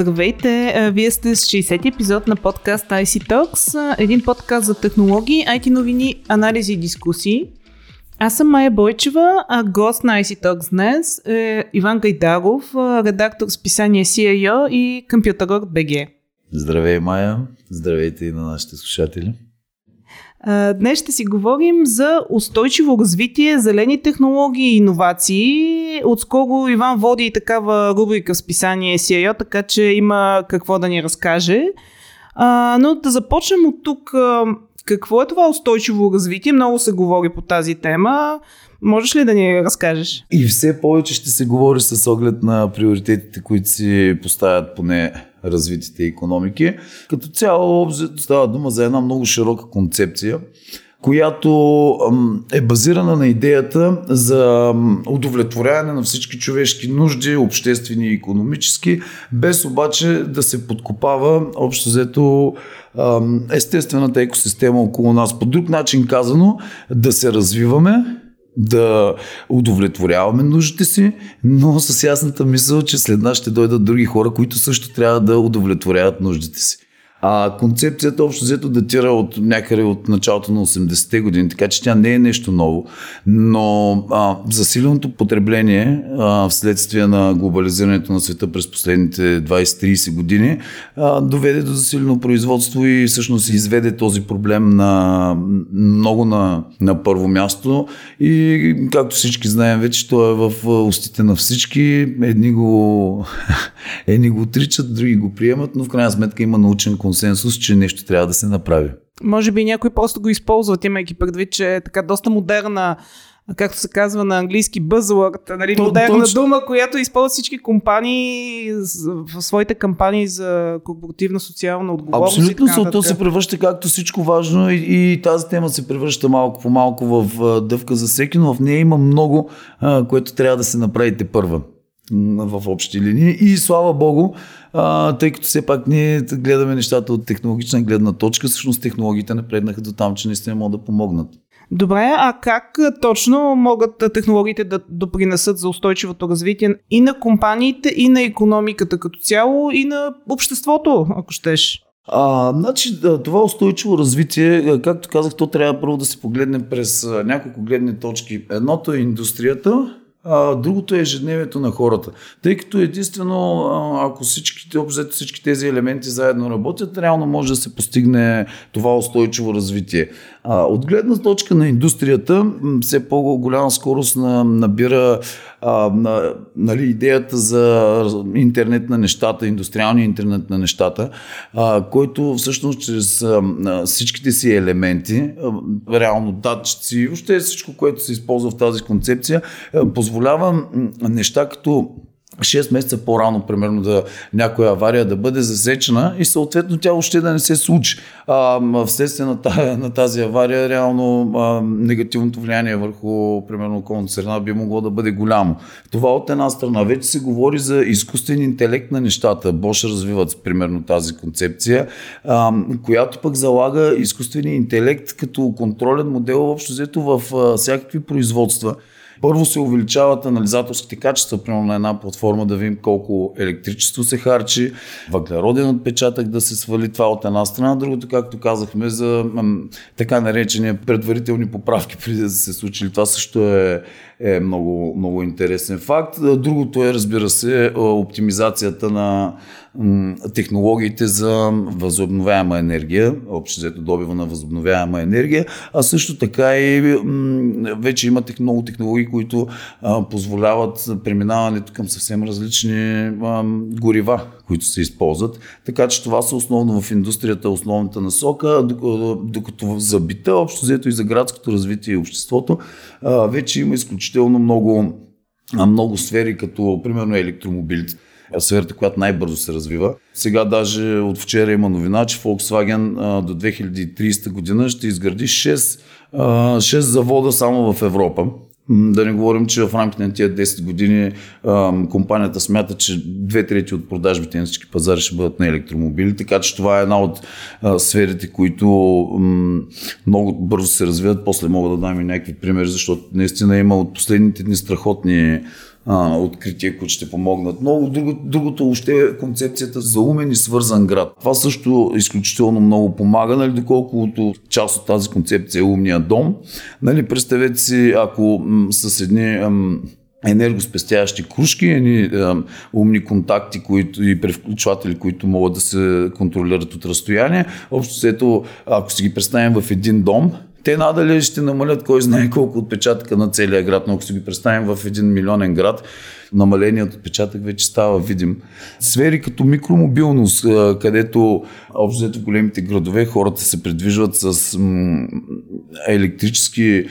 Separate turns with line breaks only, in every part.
Здравейте! Вие сте с 60 епизод на подкаст IC Talks, един подкаст за технологии, IT новини, анализи и дискусии. Аз съм Майя Бойчева, а гост на IC Talks днес е Иван Гайдаров, редактор с писание CIO и компютърор BG.
Здравей, Майя! Здравейте и на нашите слушатели!
Днес ще си говорим за устойчиво развитие, зелени технологии и иновации. Отскоро Иван води и такава рубрика в списание CIO, така че има какво да ни разкаже. но да започнем от тук. Какво е това устойчиво развитие? Много се говори по тази тема. Можеш ли да ни разкажеш?
И все повече ще се говори с оглед на приоритетите, които си поставят поне развитите економики. Като цяло става дума за една много широка концепция, която е базирана на идеята за удовлетворяване на всички човешки нужди, обществени и економически, без обаче да се подкопава общо взето естествената екосистема около нас. По друг начин казано, да се развиваме, да удовлетворяваме нуждите си, но с ясната мисъл, че след нас ще дойдат други хора, които също трябва да удовлетворяват нуждите си. А концепцията общо взето датира от някъде от началото на 80-те години, така че тя не е нещо ново. Но а, засиленото потребление а, вследствие на глобализирането на света през последните 20-30 години а, доведе до засилено производство и всъщност изведе този проблем на много на, на първо място. И както всички знаем вече, то е в устите на всички. Едни го, едни го отричат, други го приемат, но в крайна сметка има научен консенсус, че нещо трябва да се направи.
Може би някой просто го използват, имайки предвид, че е така доста модерна както се казва на английски buzzword, нали, То, модерна точно. дума, която използват всички компании в своите кампании за корпоративна социална отговорност.
Абсолютно, то се превръща както всичко важно и, и тази тема се превръща малко по малко в дъвка за всеки, но в нея има много, което трябва да се направите първа в общи линии. И слава Богу, а, тъй като все пак ние гледаме нещата от технологична гледна точка, всъщност технологиите напреднаха до там, че наистина могат да помогнат.
Добре, а как точно могат технологиите да допринесат за устойчивото развитие и на компаниите, и на економиката като цяло, и на обществото, ако щеш?
А, значи, това устойчиво развитие, както казах, то трябва първо да се погледне през няколко гледни точки. Едното е индустрията, другото е ежедневието на хората. Тъй като единствено, ако всички, обзето всички тези елементи заедно работят, реално може да се постигне това устойчиво развитие. А, от гледна точка на индустрията, все по-голяма скорост на, набира а, на, нали, идеята за интернет на нещата, индустриалния интернет на нещата, а, който всъщност чрез а, всичките си елементи, а, реално датчици, въобще всичко, което се използва в тази концепция, а, позволява неща като 6 месеца по-рано, примерно, да някоя авария да бъде засечена и съответно тя още да не се случи. А, вследствие на, тази, на тази авария, реално а, негативното влияние върху, примерно, околната среда би могло да бъде голямо. Това от една страна. Вече се говори за изкуствен интелект на нещата. Бош развиват, примерно, тази концепция, а, която пък залага изкуствения интелект като контролен модел, общо взето в а, всякакви производства. Първо се увеличават анализаторските качества, примерно на една платформа да видим колко електричество се харчи, въглероден отпечатък да се свали това от една страна, другото, както казахме, за така наречения предварителни поправки преди да се случили. Това също е, е много, много интересен факт. Другото е, разбира се, оптимизацията на технологиите за възобновяема енергия, общо взето добива на възобновяема енергия, а също така и вече има много технологии, които позволяват преминаването към съвсем различни горива, които се използват. Така че това са основно в индустрията основната насока, докато за бита, общо взето и за градското развитие и обществото, вече има изключително много много сфери, като примерно електромобилите сферата, която най-бързо се развива. Сега даже от вчера има новина, че Volkswagen до 2030 година ще изгради 6, а, 6 завода само в Европа. Да не говорим, че в рамките на тия 10 години компанията смята, че две трети от продажбите на всички пазари ще бъдат на електромобили, така че това е една от сферите, които много бързо се развиват. После мога да дам и някакви примери, защото наистина има от последните дни страхотни открития, които ще помогнат много. Друго, другото още е концепцията за умен и свързан град. Това също изключително много помага, нали, доколкото част от тази концепция е умния дом. Нали, представете си, ако м- с едни м- енергоспестяващи кружки, едни е, умни контакти които, и превключватели, които могат да се контролират от разстояние. Общо сето, ако си ги представим в един дом, те надали ще намалят кой знае колко отпечатъка на целия град, но ако си ги представим в един милионен град, намаленият отпечатък вече става видим. Сфери като микромобилност, където общо големите градове хората се придвижват с електрически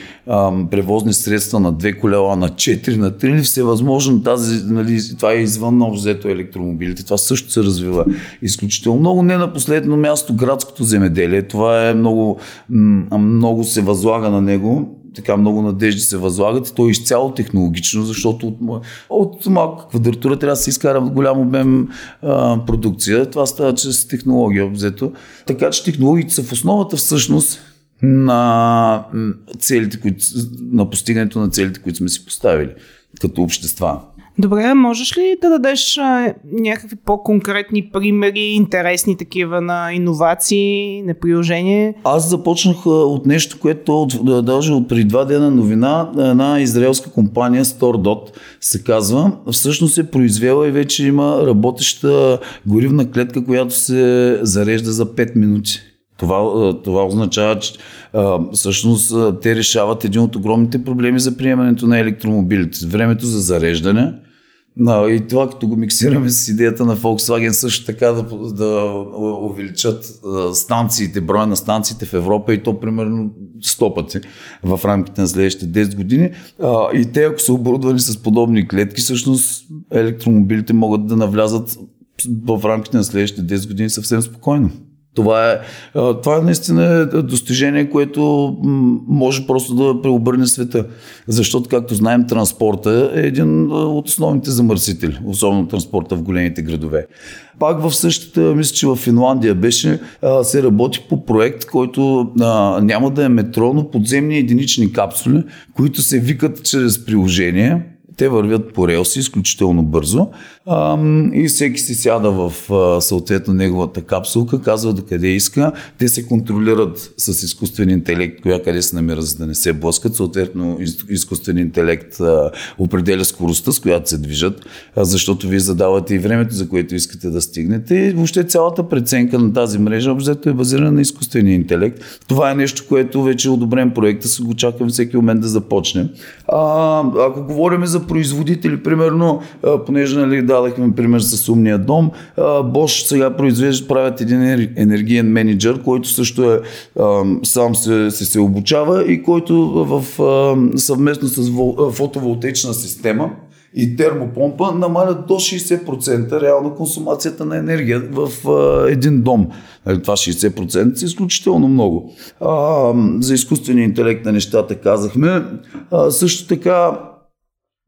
превозни средства на две колела, на четири, на три, или всевъзможно тази, нали, това е извън общо електромобилите. Това също се развива изключително много. Не на последно място градското земеделие. Това е много, много се възлага на него така много надежди се възлагат и то е изцяло технологично, защото от, от малка квадратура трябва да се изкара голям обем а, продукция. Това става чрез технология обзето. Така че технологиите са в основата всъщност на целите, които, на постигането на целите, които сме си поставили като общества.
Добре, можеш ли да дадеш а, някакви по-конкретни примери, интересни такива на иновации, на приложение?
Аз започнах от нещо, което от, даже от преди два дена новина, една израелска компания Stordot се казва, всъщност се произвела и вече има работеща горивна клетка, която се зарежда за 5 минути. Това, това означава, че а, всъщност те решават един от огромните проблеми за приемането на електромобилите. Времето за зареждане, No, и това като го миксираме с идеята на Volkswagen също така да, да увеличат станциите, броя на станциите в Европа и то примерно 100 пъти в рамките на следващите 10 години. И те ако са оборудвани с подобни клетки, всъщност електромобилите могат да навлязат в рамките на следващите 10 години съвсем спокойно. Това е, това е наистина достижение, което може просто да преобърне света. Защото, както знаем, транспорта е един от основните замърсители, особено транспорта в големите градове. Пак в същата, мисля, че в Финландия беше, се работи по проект, който няма да е метро, но подземни единични капсули, които се викат чрез приложение те вървят по релси изключително бързо а, и всеки си сяда в а, съответно неговата капсулка, казва до къде иска. Те се контролират с изкуствен интелект, коя къде се намира, за да не се блъскат. Съответно, изкуствен интелект а, определя скоростта, с която се движат, а, защото вие задавате и времето, за което искате да стигнете. И въобще цялата преценка на тази мрежа обзето е базирана на изкуствения интелект. Това е нещо, което вече е одобрен проекта, се го чакам всеки момент да започне. А, ако говорим за производители, примерно, понеже нали, дадахме пример с умния дом, Bosch сега произвежда, правят един енергиен менеджер, който също е сам се, се, се обучава и който в съвместно с фотоволтечна система и термопомпа намалят до 60% реално консумацията на енергия в а, един дом. Нали, това 60% е изключително много. А, за изкуствения интелект на нещата казахме. А, също така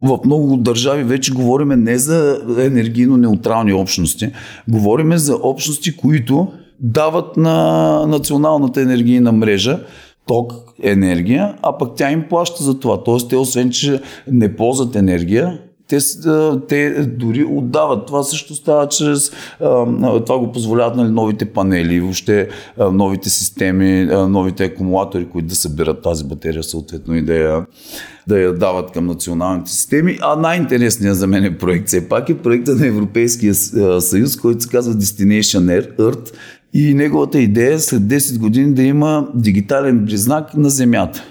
в много държави вече говориме не за енергийно неутрални общности, говориме за общности, които дават на националната енергийна мрежа ток, енергия, а пък тя им плаща за това. Тоест те освен, че не ползват енергия, те, те дори отдават. Това също става чрез, това го позволяват нали, новите панели, въобще новите системи, новите акумулатори, които да събират тази батерия съответно и да я, да я дават към националните системи. А най-интересният за мен е проект все пак е проекта на Европейския съюз, който се казва Destination Earth и неговата идея е след 10 години да има дигитален признак на Земята.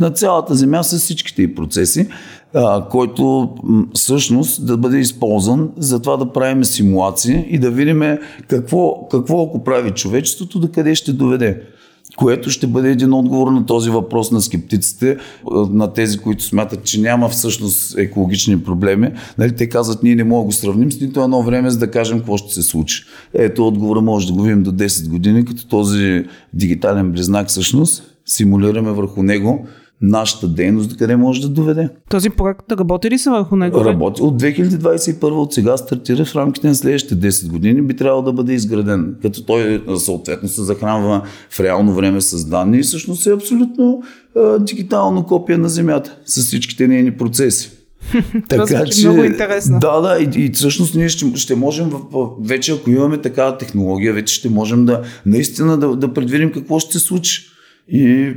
На цялата Земя с всичките и процеси а, който всъщност да бъде използван за това да правим симулации и да видим какво, какво ако прави човечеството, да къде ще доведе което ще бъде един отговор на този въпрос на скептиците, на тези, които смятат, че няма всъщност екологични проблеми. Нали, те казват, ние не можем да го сравним с нито едно време, за да кажем какво ще се случи. Ето отговора може да го видим до 10 години, като този дигитален близнак всъщност симулираме върху него нашата дейност, къде може да доведе.
Този проект работи ли се върху него?
Работи. От 2021 от сега стартира в рамките на следващите 10 години би трябвало да бъде изграден, като той съответно се захранва в реално време с данни и всъщност е абсолютно е, дигитално копия на Земята с всичките нейни процеси.
така че, много интересно.
Да, да, и, и всъщност ние ще, ще можем, в, вече ако имаме такава технология, вече ще можем да наистина да, да предвидим какво ще се случи. И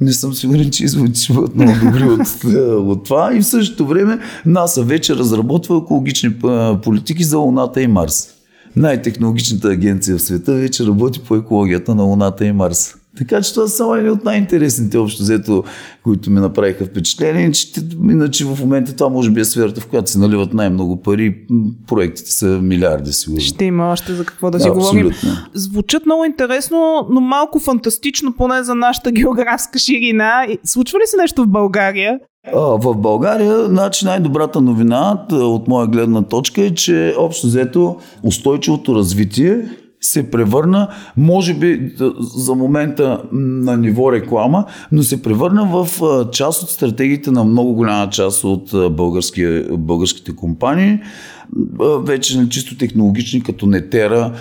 не съм сигурен, че изводите ще бъдат много добри от, от това. И в същото време НАСА вече разработва екологични политики за Луната и Марс. Най-технологичната агенция в света вече работи по екологията на Луната и Марс. Така че това са само едни от най-интересните общо взето, които ми направиха впечатление, че иначе в момента това може би е сферата, в която се наливат най-много пари. Проектите са милиарди сигурно.
Ще има още за какво да си говорим. Звучат много интересно, но малко фантастично, поне за нашата географска ширина. Случва ли се нещо в България?
В България, значи най-добрата новина от моя гледна точка е, че общо взето устойчивото развитие се превърна, може би за момента на ниво реклама, но се превърна в част от стратегиите на много голяма част от български, българските компании. Вече на чисто технологични, като Нетера,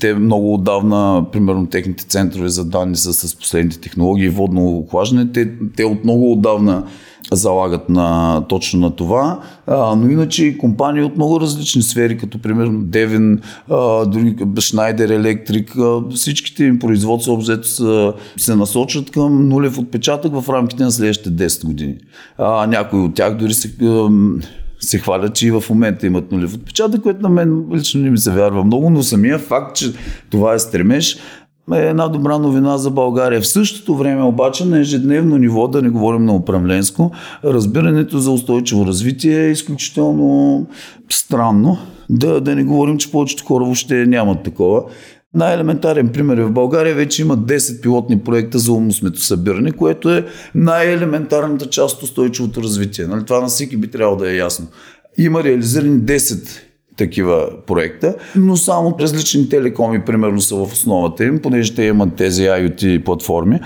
те много отдавна, примерно техните центрове за данни са с последните технологии, водно охлаждане, те, те от много отдавна залагат на, точно на това, а, но иначе и компании от много различни сфери, като примерно Devin, а, други, Schneider Electric, всичките им производства обзето са, се насочват към нулев отпечатък в рамките на следващите 10 години. А, някои от тях дори се, се хвалят, че и в момента имат нулев отпечатък, което на мен лично не ми се вярва много, но самия факт, че това е стремеж, е една добра новина за България. В същото време обаче на ежедневно ниво, да не говорим на управленско, разбирането за устойчиво развитие е изключително странно. Да, да не говорим, че повечето хора въобще нямат такова. Най-елементарен пример е в България вече има 10 пилотни проекта за умосметосъбиране, което е най-елементарната част от устойчивото развитие. Нали? Това на всеки би трябвало да е ясно. Има реализирани 10 такива проекта, но само различни телекоми, примерно, са в основата им, понеже те имат тези IoT платформи.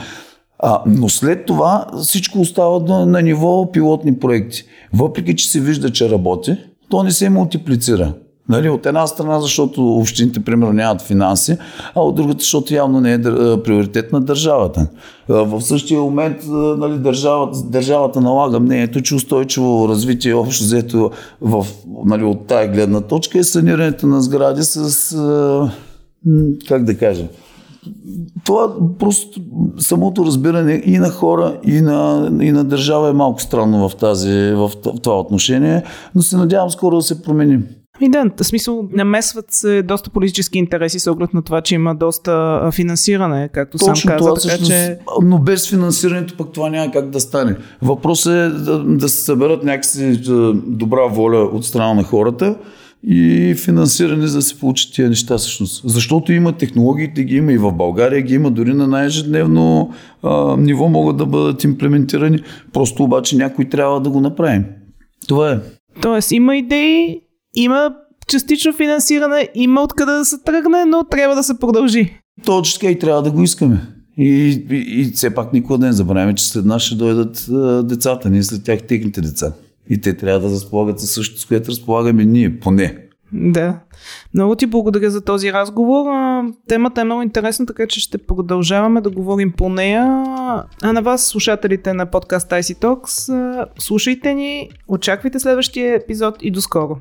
А, но след това всичко остава на, на ниво пилотни проекти. Въпреки, че се вижда, че работи, то не се мултиплицира. Нали, от една страна, защото общините, примерно, нямат финанси, а от другата, защото явно не е приоритет на държавата. В същия момент нали, държавата, държавата налага мнението, че устойчиво развитие общо взето в, нали, от тая гледна точка е санирането на сгради с, как да кажа, това просто самото разбиране и на хора, и на, и на държава е малко странно в, тази, в това отношение, но се надявам скоро да се променим.
И да, в смисъл намесват се доста политически интереси с оглед на това, че има доста финансиране, както Точно сам каза. Това, така, че...
Но без финансирането пък това няма как да стане. Въпросът е да, да се съберат някакси добра воля от страна на хората и финансиране за да се получат тия неща всъщност. Защото има технологиите, ги има и в България, ги има дори на най-ежедневно а, ниво могат да бъдат имплементирани. Просто обаче някой трябва да го направим. Това е.
Тоест има идеи, има частично финансиране, има откъде да се тръгне, но трябва да се продължи.
Точно така и трябва да го искаме. И, и, и все пак никога не забравяме, че след нас ще дойдат а, децата ни, след тях техните деца. И те трябва да разполагат със същото, с което разполагаме ние, поне.
Да. Много ти благодаря за този разговор. Темата е много интересна, така че ще продължаваме да говорим по нея. А на вас, слушателите на подкаст IC Talks, слушайте ни, очаквайте следващия епизод и до скоро.